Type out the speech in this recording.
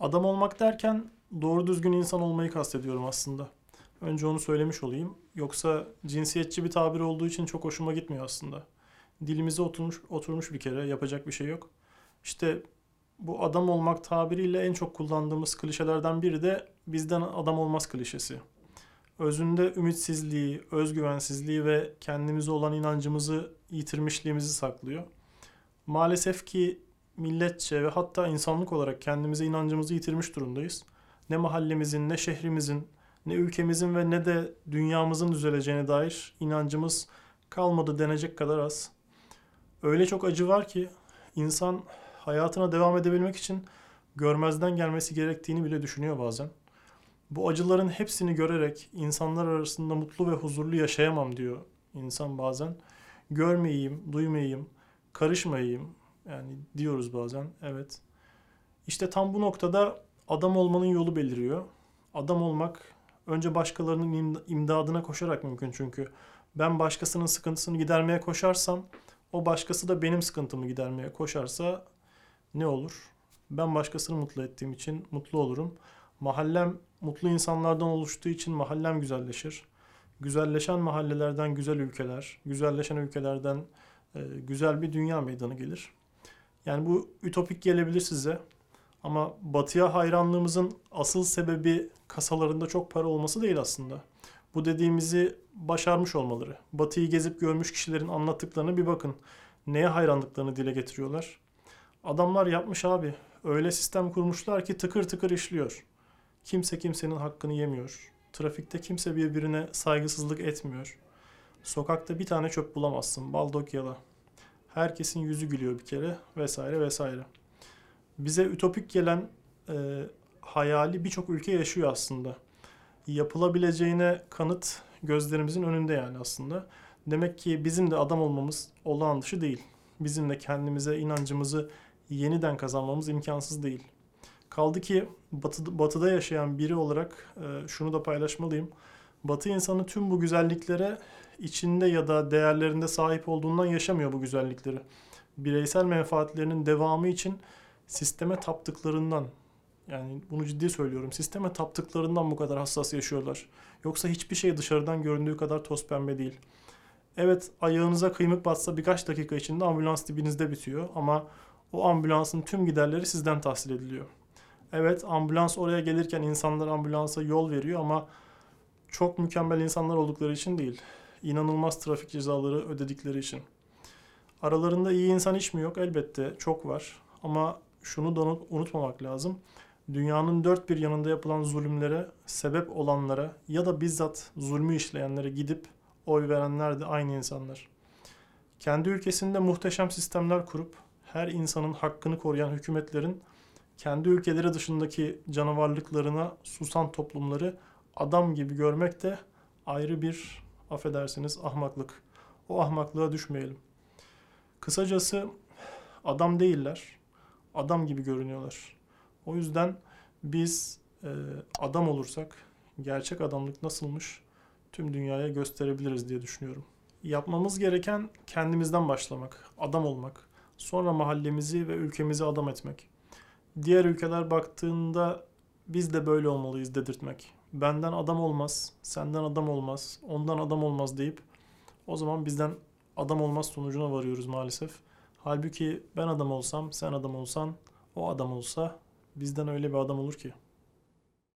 Adam olmak derken doğru düzgün insan olmayı kastediyorum aslında. Önce onu söylemiş olayım. Yoksa cinsiyetçi bir tabir olduğu için çok hoşuma gitmiyor aslında. Dilimize oturmuş, oturmuş bir kere yapacak bir şey yok. İşte bu adam olmak tabiriyle en çok kullandığımız klişelerden biri de bizden adam olmaz klişesi. Özünde ümitsizliği, özgüvensizliği ve kendimize olan inancımızı yitirmişliğimizi saklıyor. Maalesef ki milletçe ve hatta insanlık olarak kendimize inancımızı yitirmiş durumdayız. Ne mahallemizin, ne şehrimizin, ne ülkemizin ve ne de dünyamızın düzeleceğine dair inancımız kalmadı denecek kadar az. Öyle çok acı var ki insan hayatına devam edebilmek için görmezden gelmesi gerektiğini bile düşünüyor bazen. Bu acıların hepsini görerek insanlar arasında mutlu ve huzurlu yaşayamam diyor insan bazen. Görmeyeyim, duymayayım, karışmayayım yani diyoruz bazen evet. İşte tam bu noktada adam olmanın yolu beliriyor. Adam olmak önce başkalarının imd- imdadına koşarak mümkün çünkü. Ben başkasının sıkıntısını gidermeye koşarsam o başkası da benim sıkıntımı gidermeye koşarsa ne olur? Ben başkasını mutlu ettiğim için mutlu olurum. Mahallem mutlu insanlardan oluştuğu için mahallem güzelleşir. Güzelleşen mahallelerden güzel ülkeler, güzelleşen ülkelerden güzel bir dünya meydanı gelir. Yani bu ütopik gelebilir size. Ama batıya hayranlığımızın asıl sebebi kasalarında çok para olması değil aslında. Bu dediğimizi başarmış olmaları. Batıyı gezip görmüş kişilerin anlattıklarına bir bakın. Neye hayranlıklarını dile getiriyorlar. Adamlar yapmış abi. Öyle sistem kurmuşlar ki tıkır tıkır işliyor. Kimse kimsenin hakkını yemiyor. Trafikte kimse birbirine saygısızlık etmiyor. Sokakta bir tane çöp bulamazsın. Baldokya'da. Herkesin yüzü gülüyor bir kere vesaire vesaire. Bize ütopik gelen e, hayali birçok ülke yaşıyor aslında. Yapılabileceğine kanıt gözlerimizin önünde yani aslında. Demek ki bizim de adam olmamız olağan dışı değil. Bizim de kendimize inancımızı yeniden kazanmamız imkansız değil. Kaldı ki batı, batıda yaşayan biri olarak e, şunu da paylaşmalıyım. Batı insanı tüm bu güzelliklere içinde ya da değerlerinde sahip olduğundan yaşamıyor bu güzellikleri. Bireysel menfaatlerinin devamı için sisteme taptıklarından yani bunu ciddi söylüyorum. Sisteme taptıklarından bu kadar hassas yaşıyorlar. Yoksa hiçbir şey dışarıdan göründüğü kadar toz pembe değil. Evet ayağınıza kıymık batsa birkaç dakika içinde ambulans dibinizde bitiyor ama o ambulansın tüm giderleri sizden tahsil ediliyor. Evet ambulans oraya gelirken insanlar ambulansa yol veriyor ama çok mükemmel insanlar oldukları için değil. İnanılmaz trafik cezaları ödedikleri için. Aralarında iyi insan hiç mi yok? Elbette çok var. Ama şunu da unut- unutmamak lazım. Dünyanın dört bir yanında yapılan zulümlere sebep olanlara ya da bizzat zulmü işleyenlere gidip oy verenler de aynı insanlar. Kendi ülkesinde muhteşem sistemler kurup her insanın hakkını koruyan hükümetlerin kendi ülkeleri dışındaki canavarlıklarına susan toplumları adam gibi görmek de ayrı bir affedersiniz ahmaklık. O ahmaklığa düşmeyelim. Kısacası adam değiller. Adam gibi görünüyorlar. O yüzden biz e, adam olursak gerçek adamlık nasılmış tüm dünyaya gösterebiliriz diye düşünüyorum. Yapmamız gereken kendimizden başlamak, adam olmak. Sonra mahallemizi ve ülkemizi adam etmek. Diğer ülkeler baktığında biz de böyle olmalıyız dedirtmek. Benden adam olmaz, senden adam olmaz, ondan adam olmaz deyip o zaman bizden adam olmaz sonucuna varıyoruz maalesef. Halbuki ben adam olsam, sen adam olsan, o adam olsa bizden öyle bir adam olur ki.